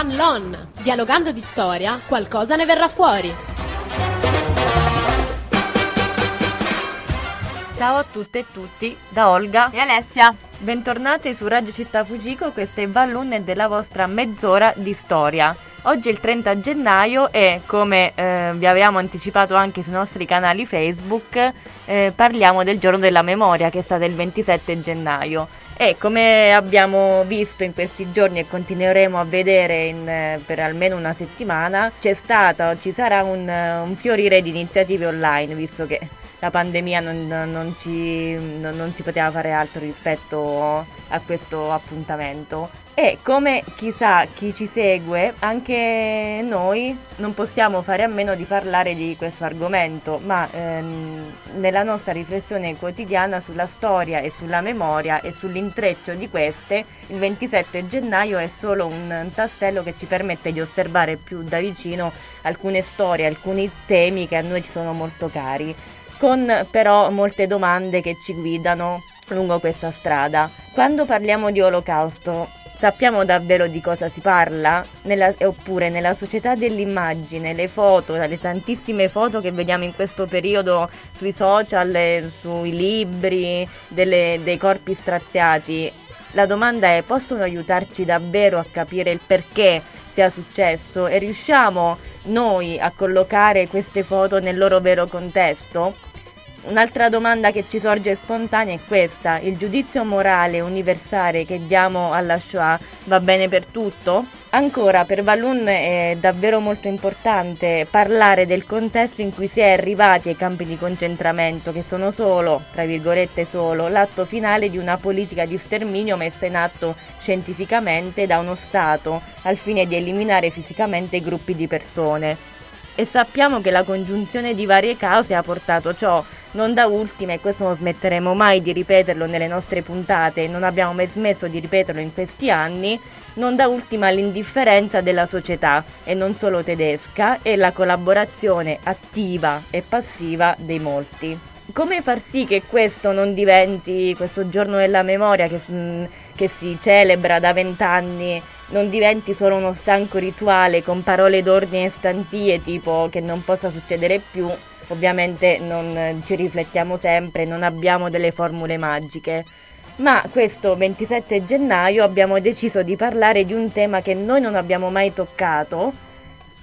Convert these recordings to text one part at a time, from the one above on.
Fan Lon. Dialogando di storia, qualcosa ne verrà fuori. Ciao a tutte e tutti, da Olga e Alessia. Bentornati su Radio Città Fugico, questo è Balloon della vostra mezz'ora di storia. Oggi è il 30 gennaio e come eh, vi avevamo anticipato anche sui nostri canali Facebook, eh, parliamo del giorno della memoria che è stato il 27 gennaio. E come abbiamo visto in questi giorni e continueremo a vedere in, eh, per almeno una settimana, c'è stata, ci sarà un, un fiorire di iniziative online, visto che la pandemia non, non, ci, non, non, si poteva fare altro rispetto a questo appuntamento. E come chissà chi ci segue, anche noi non possiamo fare a meno di parlare di questo argomento, ma ehm, nella nostra riflessione quotidiana sulla storia e sulla memoria e sull'intreccio di queste, il 27 gennaio è solo un tassello che ci permette di osservare più da vicino alcune storie, alcuni temi che a noi ci sono molto cari con però molte domande che ci guidano lungo questa strada. Quando parliamo di olocausto, sappiamo davvero di cosa si parla? Nella, oppure nella società dell'immagine, le foto, le tantissime foto che vediamo in questo periodo sui social, sui libri, delle, dei corpi straziati, la domanda è possono aiutarci davvero a capire il perché sia successo e riusciamo noi a collocare queste foto nel loro vero contesto? Un'altra domanda che ci sorge spontanea è questa: il giudizio morale universale che diamo alla Shoah va bene per tutto? Ancora, per Vallun è davvero molto importante parlare del contesto in cui si è arrivati ai campi di concentramento, che sono solo, tra virgolette solo, l'atto finale di una politica di sterminio messa in atto scientificamente da uno Stato al fine di eliminare fisicamente gruppi di persone e sappiamo che la congiunzione di varie cause ha portato ciò. Non da ultime, e questo non smetteremo mai di ripeterlo nelle nostre puntate, non abbiamo mai smesso di ripeterlo in questi anni, non da ultima l'indifferenza della società, e non solo tedesca, e la collaborazione attiva e passiva dei molti. Come far sì che questo non diventi, questo giorno della memoria che, mm, che si celebra da vent'anni, non diventi solo uno stanco rituale con parole d'ordine stantie tipo che non possa succedere più, ovviamente non ci riflettiamo sempre, non abbiamo delle formule magiche. Ma questo 27 gennaio abbiamo deciso di parlare di un tema che noi non abbiamo mai toccato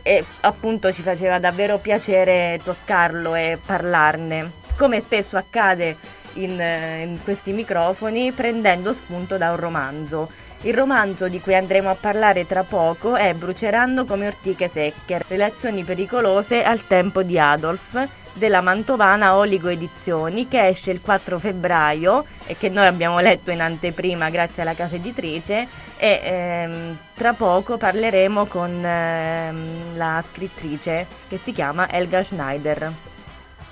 e appunto ci faceva davvero piacere toccarlo e parlarne come spesso accade in, eh, in, questi microfoni, prendendo spunto da un romanzo. Il romanzo di cui andremo a parlare tra poco è Bruceranno come ortiche secche, relazioni pericolose al tempo di Adolf, della Mantovana Oligo Edizioni, che esce il 4 febbraio e che noi abbiamo letto in anteprima grazie alla casa editrice e ehm, tra poco parleremo con ehm, la scrittrice che si chiama Elga Schneider.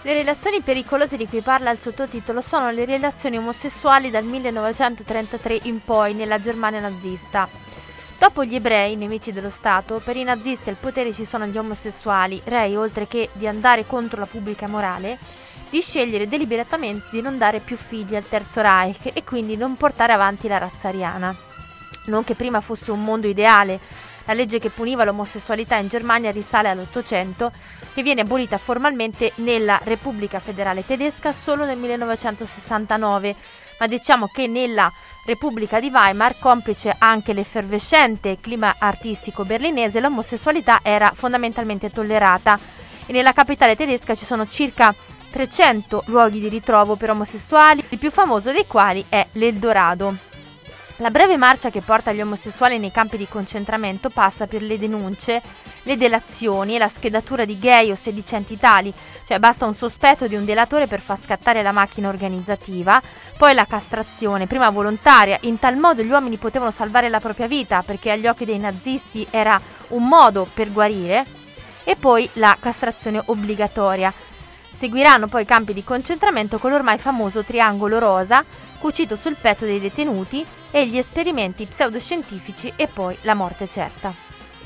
Le relazioni pericolose di cui parla il sottotitolo sono le relazioni omosessuali dal 1933 in poi nella Germania nazista. Dopo gli ebrei, nemici dello Stato, per i nazisti al potere ci sono gli omosessuali, rei, oltre che di andare contro la pubblica morale, di scegliere deliberatamente di non dare più figli al Terzo Reich e quindi non portare avanti la razza ariana. Non che prima fosse un mondo ideale, la legge che puniva l'omosessualità in Germania risale all'Ottocento, che viene abolita formalmente nella Repubblica Federale Tedesca solo nel 1969, ma diciamo che nella Repubblica di Weimar, complice anche l'effervescente clima artistico berlinese, l'omosessualità era fondamentalmente tollerata e nella capitale tedesca ci sono circa 300 luoghi di ritrovo per omosessuali, il più famoso dei quali è l'Eldorado. La breve marcia che porta gli omosessuali nei campi di concentramento passa per le denunce, le delazioni e la schedatura di gay o sedicenti tali, cioè basta un sospetto di un delatore per far scattare la macchina organizzativa, poi la castrazione, prima volontaria, in tal modo gli uomini potevano salvare la propria vita perché agli occhi dei nazisti era un modo per guarire, e poi la castrazione obbligatoria. Seguiranno poi campi di concentramento con l'ormai famoso triangolo rosa, cucito sul petto dei detenuti, e gli esperimenti pseudoscientifici e poi la morte certa.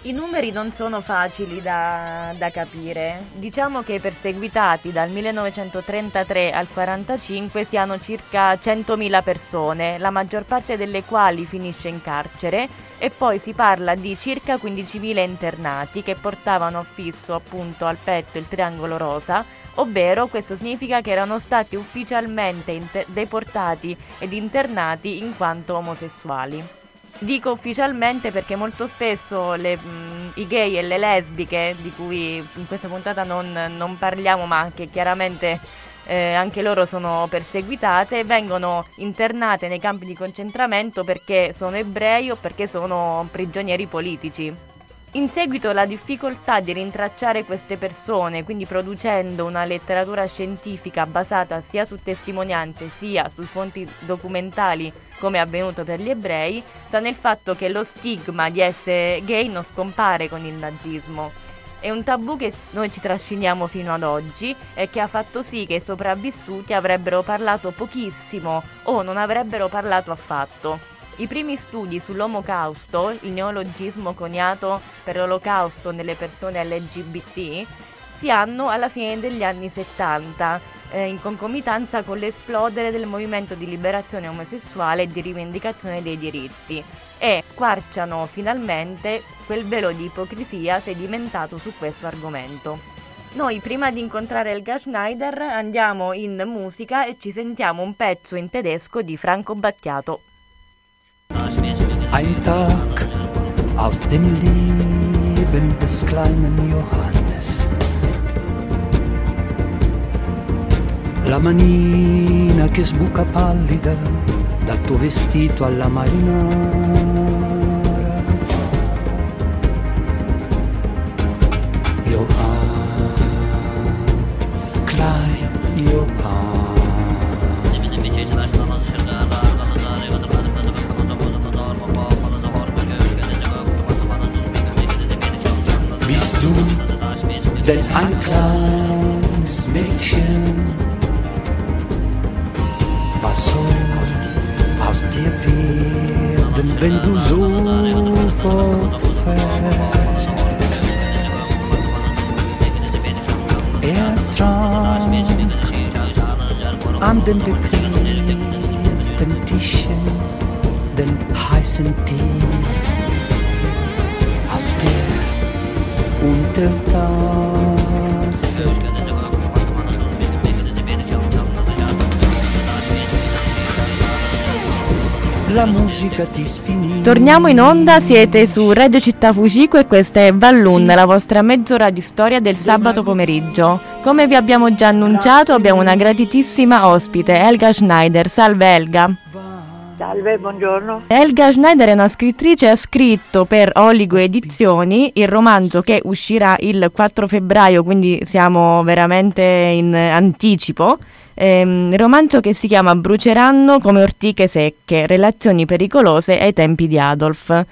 I numeri non sono facili da, da, capire. Diciamo che i perseguitati dal 1933 al 1945 siano circa 100.000 persone, la maggior parte delle quali finisce in carcere, e poi si parla di circa 15.000 internati che portavano fisso appunto al petto il triangolo rosa, ovvero questo significa che erano stati ufficialmente inter- deportati ed internati in quanto omosessuali. Dico ufficialmente perché molto spesso le, mh, i gay e le lesbiche, di cui in questa puntata non, non parliamo, ma che chiaramente eh, anche loro sono perseguitate, vengono internate nei campi di concentramento perché sono ebrei o perché sono prigionieri politici. In seguito alla difficoltà di rintracciare queste persone, quindi producendo una letteratura scientifica basata sia su testimonianze sia su fonti documentali come è avvenuto per gli ebrei, sta nel fatto che lo stigma di essere gay non scompare con il nazismo. È un tabù che noi ci trasciniamo fino ad oggi e che ha fatto sì che i sopravvissuti avrebbero parlato pochissimo o non avrebbero parlato affatto. I primi studi sull'omocausto, il neologismo coniato per l'olocausto nelle persone LGBT, si hanno alla fine degli anni 70, eh, in concomitanza con l'esplodere del movimento di liberazione omosessuale e di rivendicazione dei diritti, e squarciano finalmente quel velo di ipocrisia sedimentato su questo argomento. Noi prima di incontrare Elga Schneider andiamo in musica e ci sentiamo un pezzo in tedesco di Franco Battiato. Ein Tag auf dem Leben des kleinen Johannes. La manina che sbuca pallida dal tuo vestito alla marinara. Ein kleines Mädchen? Was soll aus dir werden, wenn du sofort fährst? Er trank an den bequemsten Tischen den heißen Tee der Untertasse. La musica ti sfinì. Torniamo in onda, siete su Radio Città Fucico e questa è Balloon, la vostra mezz'ora di storia del sabato pomeriggio. Come vi abbiamo già annunciato, abbiamo una gratitissima ospite, Elga Schneider. Salve Elga. Salve, buongiorno. Elga Schneider è una scrittrice e ha scritto per Oligo Edizioni il romanzo che uscirà il 4 febbraio, quindi siamo veramente in anticipo. Ehm, romanzo che si chiama Bruceranno come ortiche secche, relazioni pericolose ai tempi di Adolf.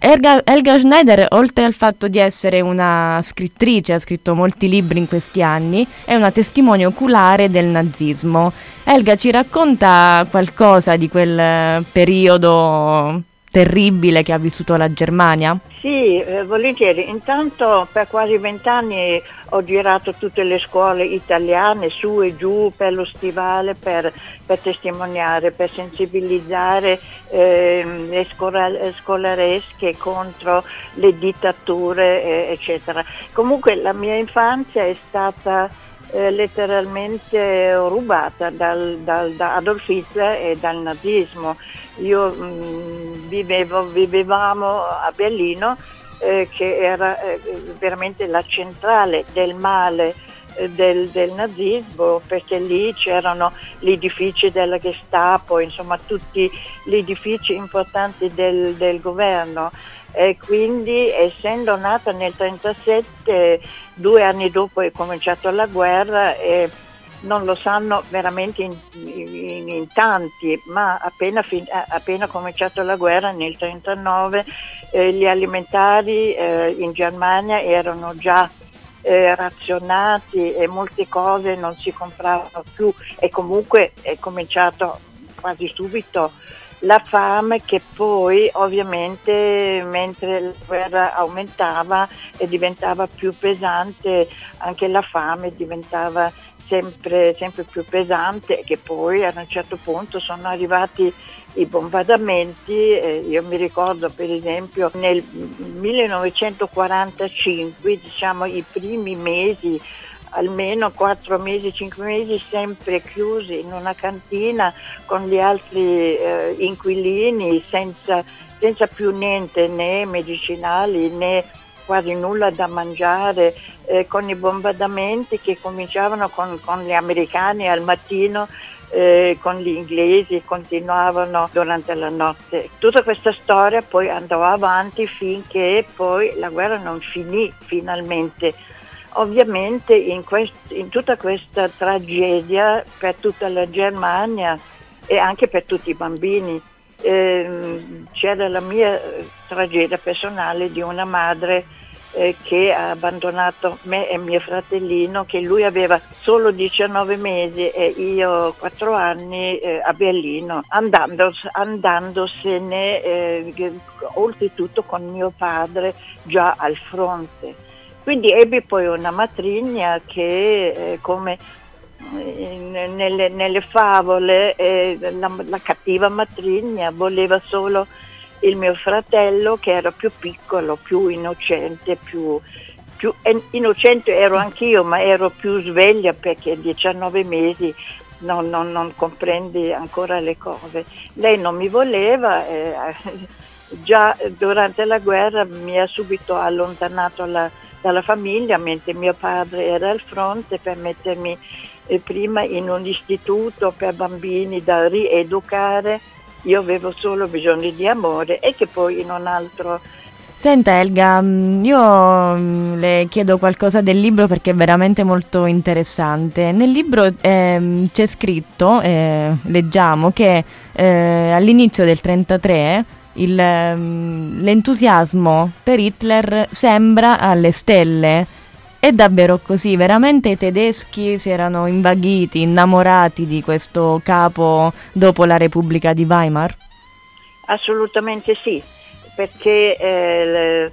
Elga, Elga Schneider, oltre al fatto di essere una scrittrice, ha scritto molti libri in questi anni, è una testimone oculare del nazismo. Elga ci racconta qualcosa di quel periodo terribile che ha vissuto la Germania? Sì, eh, volentieri. Intanto per quasi vent'anni ho girato tutte le scuole italiane su e giù per lo stivale, per, per testimoniare, per sensibilizzare eh, le scola- scolaresche contro le dittature, eh, eccetera. Comunque la mia infanzia è stata eh, letteralmente rubata dal, dal, da Adolf Hitler e dal nazismo. Io mh, vivevo, vivevamo a Berlino eh, che era eh, veramente la centrale del male eh, del, del, nazismo perché lì c'erano gli edifici della Gestapo, insomma tutti gli edifici importanti del, del governo e quindi essendo nata nel 1937, due anni dopo è cominciata la guerra e non lo sanno veramente in, in, in tanti, ma appena, fin, appena cominciato la guerra nel 1939 eh, gli alimentari eh, in Germania erano già eh, razionati e molte cose non si compravano più e comunque è cominciato quasi subito la fame che poi ovviamente mentre la guerra aumentava e diventava più pesante, anche la fame diventava sempre, sempre più pesante e che poi a un certo punto sono arrivati i bombardamenti, eh, io mi ricordo per esempio nel 1945, diciamo i primi mesi almeno 4 mesi, 5 mesi sempre chiusi in una cantina con gli altri eh, inquilini senza, senza più niente né medicinali né quasi nulla da mangiare, eh, con i bombardamenti che cominciavano con, con gli americani al mattino eh, con gli inglesi continuavano durante la notte. Tutta questa storia poi andò avanti finché poi la guerra non finì finalmente. Ovviamente in, quest- in tutta questa tragedia per tutta la Germania e anche per tutti i bambini eh, c'era la mia tragedia personale di una madre eh, che ha abbandonato me e mio fratellino, che lui aveva solo 19 mesi e io 4 anni eh, a Berlino, andandos, andandosene eh, oltretutto con mio padre già al fronte. Quindi ebbi poi una matrigna che eh, come eh, nelle, nelle favole eh, la, la cattiva matrigna voleva solo il mio fratello che era più piccolo, più innocente, più, più innocente ero anch'io, ma ero più sveglia perché a 19 mesi non, non, non, comprendi ancora le cose. Lei non mi voleva, eh, già durante la guerra mi ha subito allontanato la, dalla famiglia mentre mio padre era al fronte per mettermi eh, prima in un istituto per bambini da rieducare io avevo solo bisogno di amore e che poi in un altro... Senta Elga, mm, io mm, le chiedo qualcosa del libro perché è veramente molto interessante. Nel libro eh, c'è scritto, eh, leggiamo, che eh, all'inizio del 1933 il, mm, l'entusiasmo per Hitler sembra alle stelle è davvero così, veramente i tedeschi si erano invaghiti, innamorati di questo capo dopo la Repubblica di Weimar? Assolutamente sì, perché eh,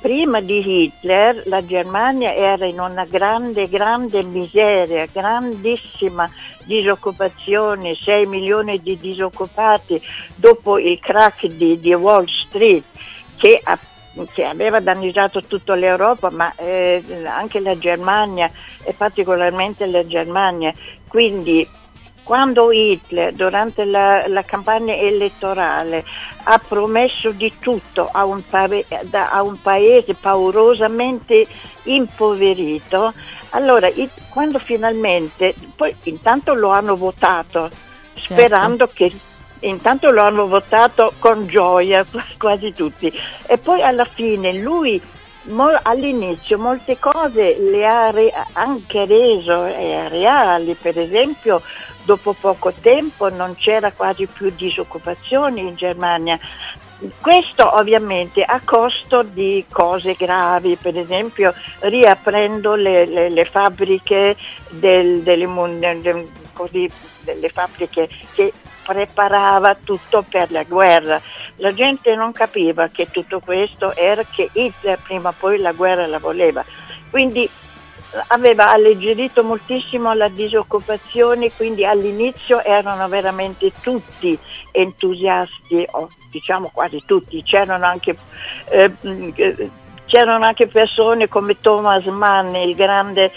prima di Hitler la Germania era in una grande, grande miseria, grandissima disoccupazione, 6 milioni di disoccupati dopo il crack di, di Wall Street che che aveva danneggiato tutta l'Europa, ma eh, anche la Germania e particolarmente la Germania. Quindi quando Hitler durante la, la campagna elettorale ha promesso di tutto a un, pare, a un paese paurosamente impoverito, allora quando finalmente, poi intanto lo hanno votato certo. sperando certo. che intanto lo hanno votato con gioia quasi tutti e poi alla fine lui mo, all'inizio molte cose le ha re, anche reso eh, reali, per esempio dopo poco tempo non c'era quasi più disoccupazione in Germania. Questo ovviamente a costo di cose gravi, per esempio riaprendo le, le, le fabbriche del, delle, così, delle fabbriche che preparava tutto per la guerra. La gente non capiva che tutto questo era che Hitler prima o poi la guerra la voleva. Quindi aveva alleggerito moltissimo la disoccupazione, quindi all'inizio erano veramente tutti entusiasti, o diciamo quasi tutti, c'erano anche, eh, c'erano anche persone come Thomas Mann, il grande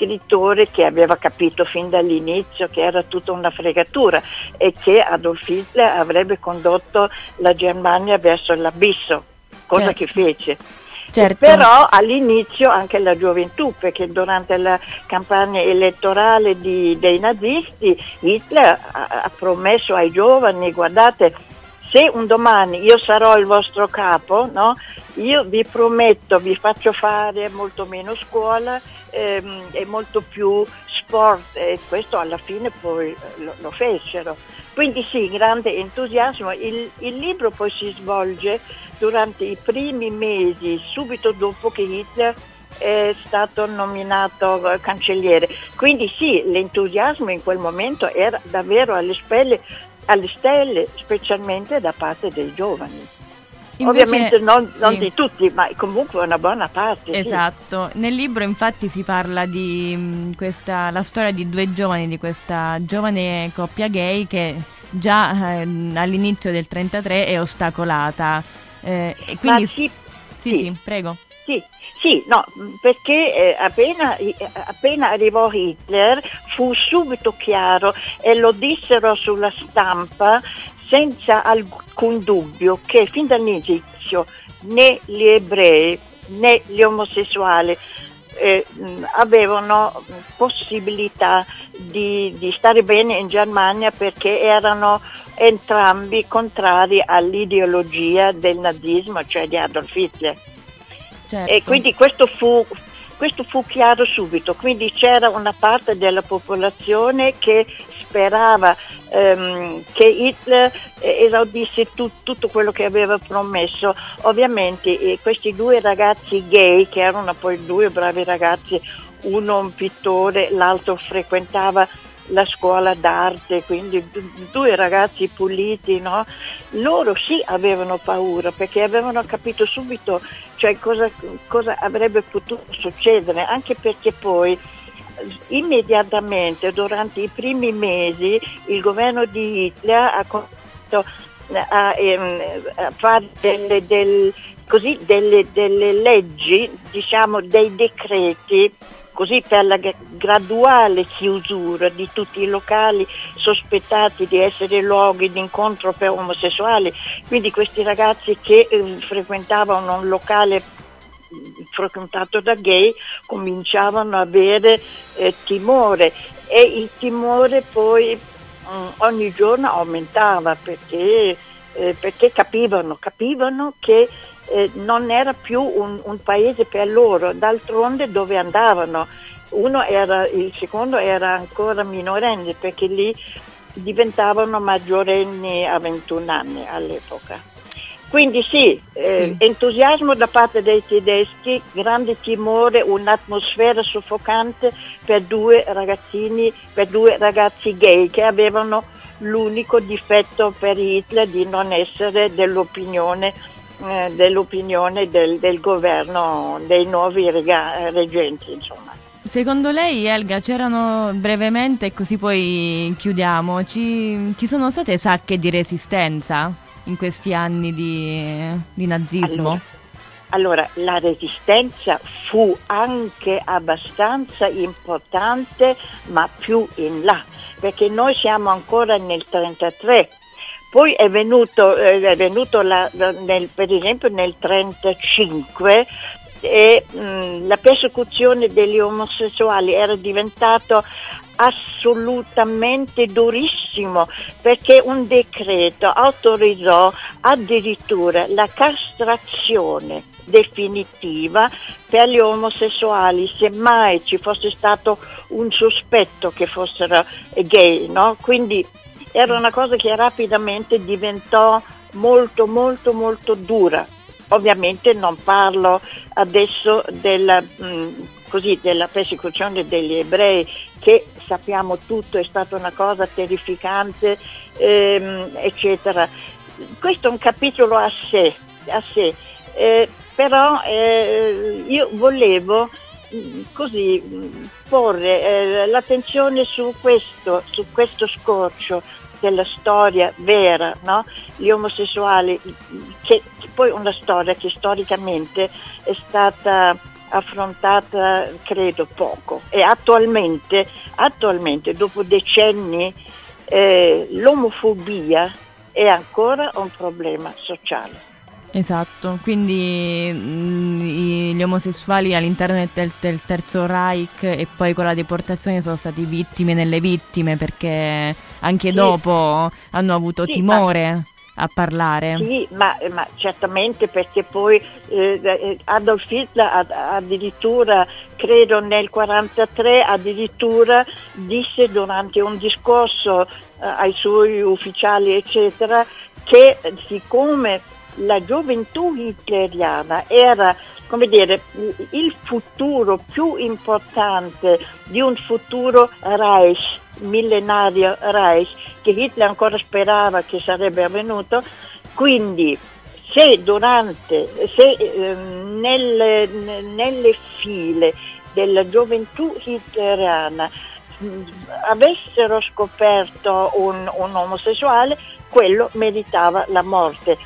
scrittore che aveva capito fin dall'inizio che era tutta una fregatura e che Adolf Hitler avrebbe condotto la Germania verso l'abisso, cosa certo. che fece. Certo. Però all'inizio anche la gioventù, perché durante la campagna elettorale di, dei nazisti Hitler ha, ha promesso ai giovani, guardate, se un domani io sarò il vostro capo, no? io vi prometto, vi faccio fare molto meno scuola ehm, e molto più sport e questo alla fine poi eh, lo, lo fecero. Quindi sì, grande entusiasmo. Il, il, libro poi si svolge durante i primi mesi, subito dopo che Hitler è stato nominato cancelliere. Quindi sì, l'entusiasmo in quel momento era davvero alle spalle alle stelle, specialmente da parte dei giovani. Invece- Ovviamente non, non sì. di tutti, ma comunque una buona parte. sì. Esatto, nel libro infatti si parla di mh, questa, la storia di due giovani, di questa giovane coppia gay che già ehm, all'inizio del 33 è ostacolata. Eh, quindi sì, sì, sì. sì, prego. Sì, sì, no, perché eh, appena, eh, appena arrivò Hitler fu subito chiaro e lo dissero sulla stampa senza alcun dubbio che fin dall'inizio né gli ebrei né gli omosessuali eh, mh, avevano possibilità di, di stare bene in Germania perché erano entrambi contrari all'ideologia del nazismo, cioè di Adolf Hitler. Certo. E quindi questo fu, questo fu chiaro subito, quindi c'era una parte della popolazione che sperava ehm, che Hitler eh, esaudisse tu- tutto quello che aveva promesso. Ovviamente eh, questi due ragazzi gay, che erano poi due bravi ragazzi, uno un pittore, l'altro frequentava la scuola d'arte, quindi due ragazzi puliti, no? loro sì avevano paura perché avevano capito subito cioè, cosa, cosa avrebbe potuto succedere, anche perché poi eh, immediatamente durante i primi mesi il governo di Hitler ha cominciato a, ehm, a fare delle, del- così, delle- delle leggi, diciamo dei decreti così per la gra- graduale chiusura di tutti i locali sospettati di essere luoghi di incontro per omosessuali, quindi questi ragazzi che eh, frequentavano un locale frequentato da gay cominciavano ad avere eh, timore. E il timore poi mh, ogni giorno aumentava perché, eh, perché capivano, capivano che eh, non era più un, un paese per loro, d'altronde dove andavano. Uno era, il secondo era ancora minorenne perché lì diventavano maggiorenni a 21 anni all'epoca. Quindi sì, eh, Sì. entusiasmo da parte dei tedeschi, grande timore, un'atmosfera soffocante per due ragazzini, per due ragazzi gay che avevano l'unico difetto per Hitler di non essere dell'opinione, eh, dell'opinione del, del governo dei nuovi rega- reggenti. Insomma. Secondo lei, Elga, c'erano brevemente, così poi chiudiamo, ci, ci sono state sacche di resistenza in questi anni di, di nazismo? Allora, la resistenza fu anche abbastanza importante, ma più in là, perché noi siamo ancora nel 33. Poi è venuto, eh, è venuto la- nel- per esempio nel 35 e mh, la persecuzione degli omosessuali era diventato assolutamente durissimo perché un decreto autorizzò addirittura la castrazione definitiva per gli omosessuali se mai ci fosse stato un sospetto che fossero gay, no? Quindi era una cosa che rapidamente diventò molto molto molto dura. Ovviamente non parlo adesso della, mh, così, della persecuzione degli ebrei che sappiamo tutto è stata una cosa terrificante, ehm, eccetera. Questo è un capitolo a sé, a sé. Eh, però eh, io volevo mh, così mh, porre eh, l'attenzione su questo, su questo scorcio della storia vera, no? gli omosessuali, che poi una storia che storicamente è stata affrontata credo poco e attualmente, attualmente dopo decenni eh, l'omofobia è ancora un problema sociale. Esatto, quindi mh, i- gli omosessuali all'interno del, del- Terzo Reich e poi con la deportazione sono stati vittime nelle vittime perché anche Sì. dopo hanno avuto Sì, timore a parlare. Sì, ma, ma certamente perché poi eh, Adolf Hitler ad- addirittura, credo nel 1943, addirittura disse durante un discorso eh, ai suoi ufficiali, eccetera, che eh, siccome la gioventù hitleriana era come dire, il futuro più importante di un futuro Reich, millenario Reich, che Hitler ancora sperava che sarebbe avvenuto, quindi se durante, se eh, nelle, nelle file della gioventù hitleriana avessero scoperto un, un omosessuale, quello meritava la morte.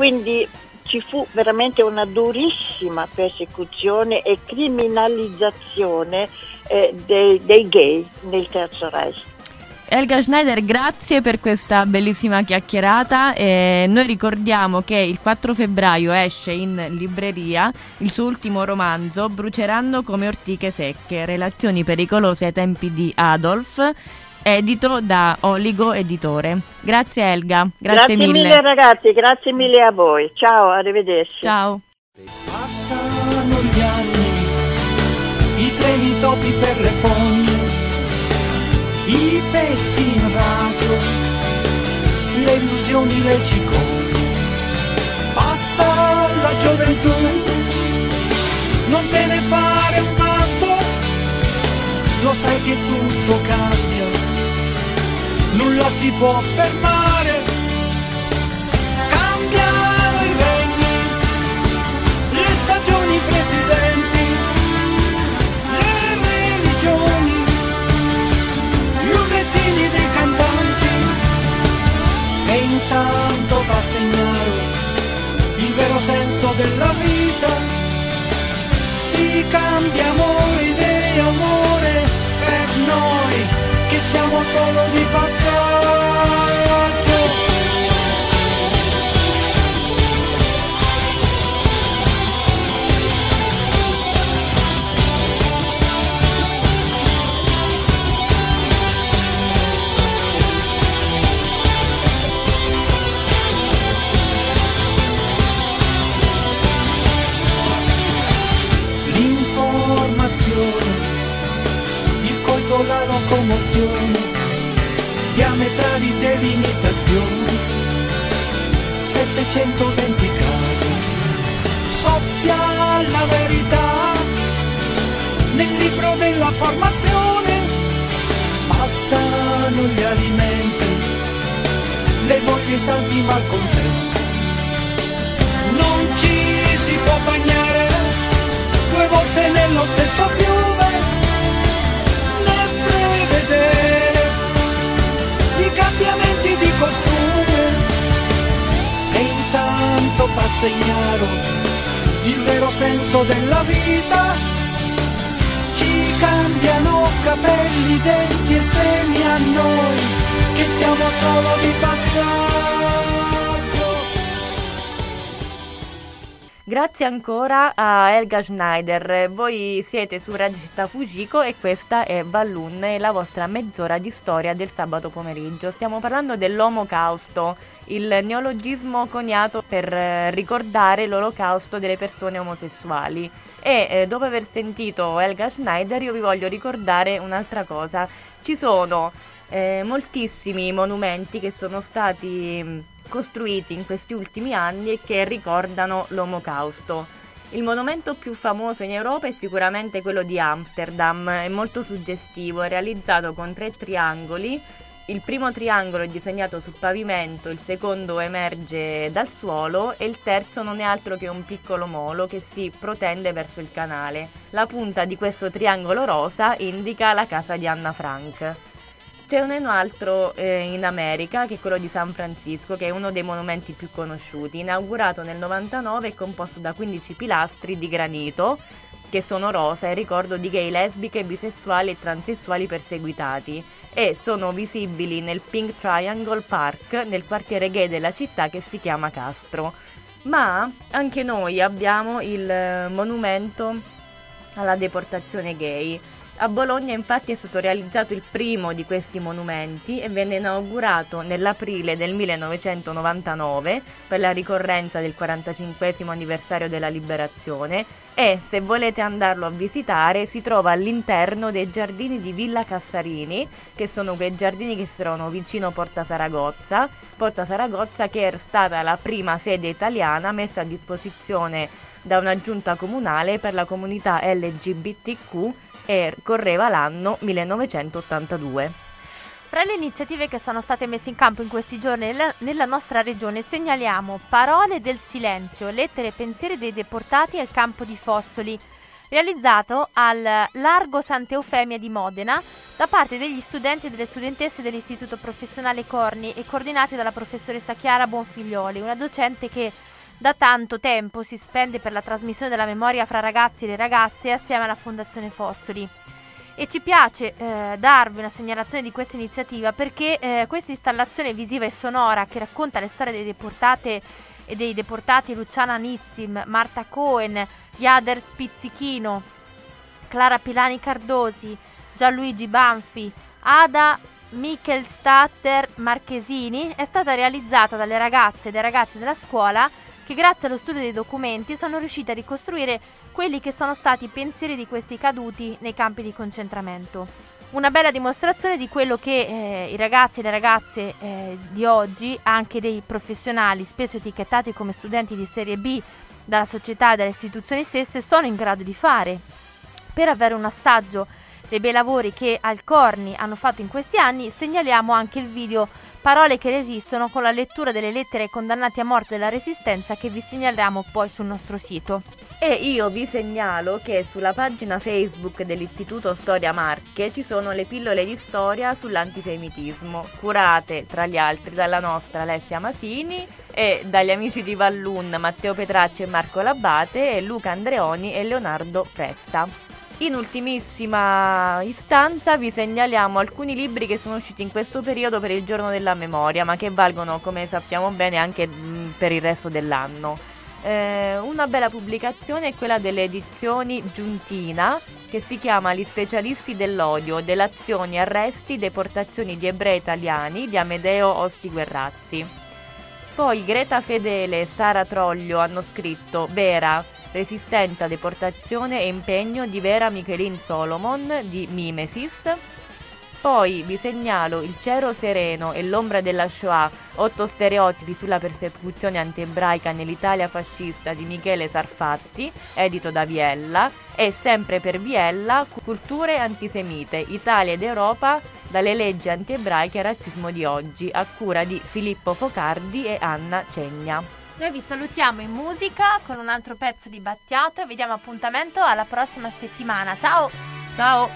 Quindi ci fu veramente una durissima persecuzione e criminalizzazione eh, dei, dei gay nel Terzo Reich. Elga Schneider, grazie per questa bellissima chiacchierata. Eh, noi ricordiamo che il 4 febbraio esce in libreria il suo ultimo romanzo, Bruceranno come ortiche secche, relazioni pericolose ai tempi di Adolf, edito da Oligo Editore. Grazie Elga, grazie, grazie mille. mille ragazzi, grazie mille a voi. Ciao, arrivederci. Ciao. Passano gli anni, i treni topi per le fogne i pezzi in radio, le illusioni, le cicogne. Passa la gioventù, non te ne fare un canto, lo sai che tutto cambia, nulla si può fermare. Cambiano i regni, le stagioni presidenti intanto va a segnare il vero senso della vita. Si cambiamo idea, amore, per noi siamo solo di passaggio. 720 case, soffia la verità. Nel libro della formazione, passano gli alimenti, le voglie santi malcontenti, non ci si può bagnare. Due volte nello stesso fiume. Vedere i passa ignaro il vero senso della vita. Ci cambiano capelli, denti e seni a noi che siamo solo di passaggio. Grazie ancora a Elga Schneider. Voi siete su Radio Città Fujiko e questa è Balloon, la vostra mezz'ora di storia del sabato pomeriggio. Stiamo parlando dell'Omocausto, il neologismo coniato per eh, ricordare l'olocausto delle persone omosessuali. E eh, dopo aver sentito Elga Schneider io vi voglio ricordare un'altra cosa. Ci sono eh, moltissimi monumenti che sono stati costruiti in questi ultimi anni e che ricordano l'Omocausto. Il monumento più famoso in Europa è sicuramente quello di Amsterdam, è molto suggestivo, è realizzato con tre triangoli. Il primo triangolo è disegnato sul pavimento, il secondo emerge dal suolo e il terzo non è altro che un piccolo molo che si protende verso il canale. La punta di questo triangolo rosa indica la casa di Anna Frank. C'è un altro eh, in America, che è quello di San Francisco, che è uno dei monumenti più conosciuti. Inaugurato nel 99 e composto da 15 pilastri di granito, che sono rosa in ricordo di gay, lesbiche, bisessuali e transessuali perseguitati e sono visibili nel Pink Triangle Park, nel quartiere gay della città che si chiama Castro. Ma anche noi abbiamo il monumento alla deportazione gay A Bologna infatti è stato realizzato il primo di questi monumenti e venne inaugurato nell'aprile del 1999 per la ricorrenza del 45 anniversario della liberazione e se volete andarlo a visitare si trova all'interno dei giardini di Villa Cassarini che sono quei giardini che trovano vicino Porta Saragozza, Porta Saragozza che è stata la prima sede italiana messa a disposizione da una giunta comunale per la comunità LGBTQ e correva l'anno 1982. Fra le iniziative che sono state messe in campo in questi giorni nella nostra regione segnaliamo Parole del silenzio, lettere e pensieri dei deportati al campo di Fossoli, realizzato al Largo Santa Eufemia di Modena da parte degli studenti e delle studentesse dell'Istituto Professionale Corni e coordinati dalla professoressa Chiara Bonfiglioli, una docente che da tanto tempo si spende per la trasmissione della memoria fra ragazzi e ragazze assieme alla Fondazione Fostoli. E ci piace eh, darvi una segnalazione di questa iniziativa perché eh, questa installazione visiva e sonora che racconta le storie dei deportate e dei deportati Luciana Nissim, Marta Cohen, Jader Spizzichino, Clara Pilani Cardosi, Gianluigi Banfi, Ada Michelstatter Marchesini è stata realizzata dalle ragazze e dai ragazzi della scuola che grazie allo studio dei documenti sono riusciti a ricostruire quelli che sono stati i pensieri di questi caduti nei campi di concentramento. Una bella dimostrazione di quello che eh, i ragazzi e le ragazze eh, di oggi, anche dei professionali, spesso etichettati come studenti di serie B dalla società e dalle istituzioni stesse, sono in grado di fare. Per avere un assaggio dei bei lavori che al Corni hanno fatto in questi anni, segnaliamo anche il video Parole che resistono con la lettura delle lettere ai condannati a morte della Resistenza che vi segnaliamo poi sul nostro sito. E io vi segnalo che sulla pagina Facebook dell'Istituto Storia Marche ci sono le pillole di storia sull'antisemitismo, curate tra gli altri dalla nostra Alessia Masini e dagli amici di Vallun Matteo Petracci e Marco Labate e Luca Andreoni e Leonardo Fresta. In ultimissima istanza vi segnaliamo alcuni libri che sono usciti in questo periodo per il giorno della memoria, ma che valgono, come sappiamo bene, anche mh, per il resto dell'anno. Eh, una bella pubblicazione è quella delle edizioni Giuntina, che si chiama Gli specialisti dell'odio, delazioni, arresti, deportazioni di ebrei italiani di Amedeo Osti Guerrazzi. Poi Greta Fedele e Sara Troglio hanno scritto Vera, Resistenza, deportazione e impegno di Vera Michelin Solomon di Mimesis. Poi vi segnalo Il cielo sereno e l'ombra della Shoah, otto stereotipi sulla persecuzione antiebraica nell'Italia fascista di Michele Sarfatti, edito da Viella, e sempre per Viella Culture antisemite, Italia ed Europa dalle leggi antiebraiche al razzismo di oggi, a cura di Filippo Focardi e Anna Cegna. Noi vi salutiamo in musica con un altro pezzo di Battiato e vi diamo appuntamento alla prossima settimana. Ciao! Ciao!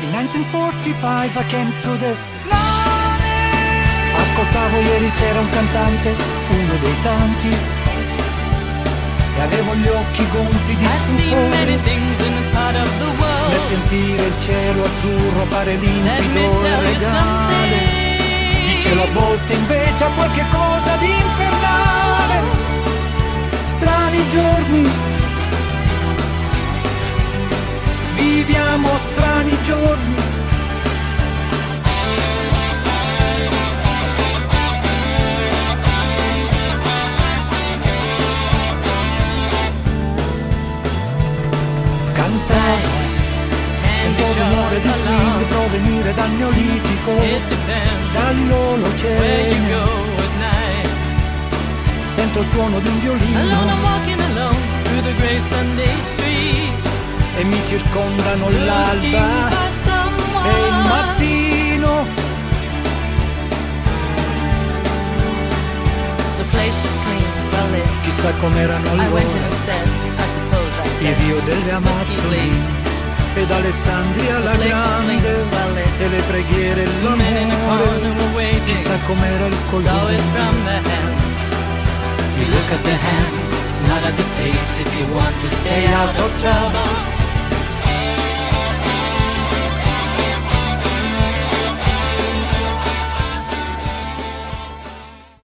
In 1945 I came to this planet. Ascoltavo ieri sera un cantante, uno dei tanti. E avevo gli occhi gonfi di stupore. Nel sentire il cielo azzurro pare limpido e regale cielo a volte invece ha qualche cosa di infernale. Strani giorni, viviamo strani giorni. Cantare Sento rumore di swing provenire dal neolitico Dall'olocene. Sento il suono di un violino. E mi circondano l'alba E il mattino. Chissà com'erano allora. Il rio delle Amazzoni ed Alessandria la grande e le preghiere e l'amore chissà com'era il colore You look at the hands, not at the face. If you want to stay out of trouble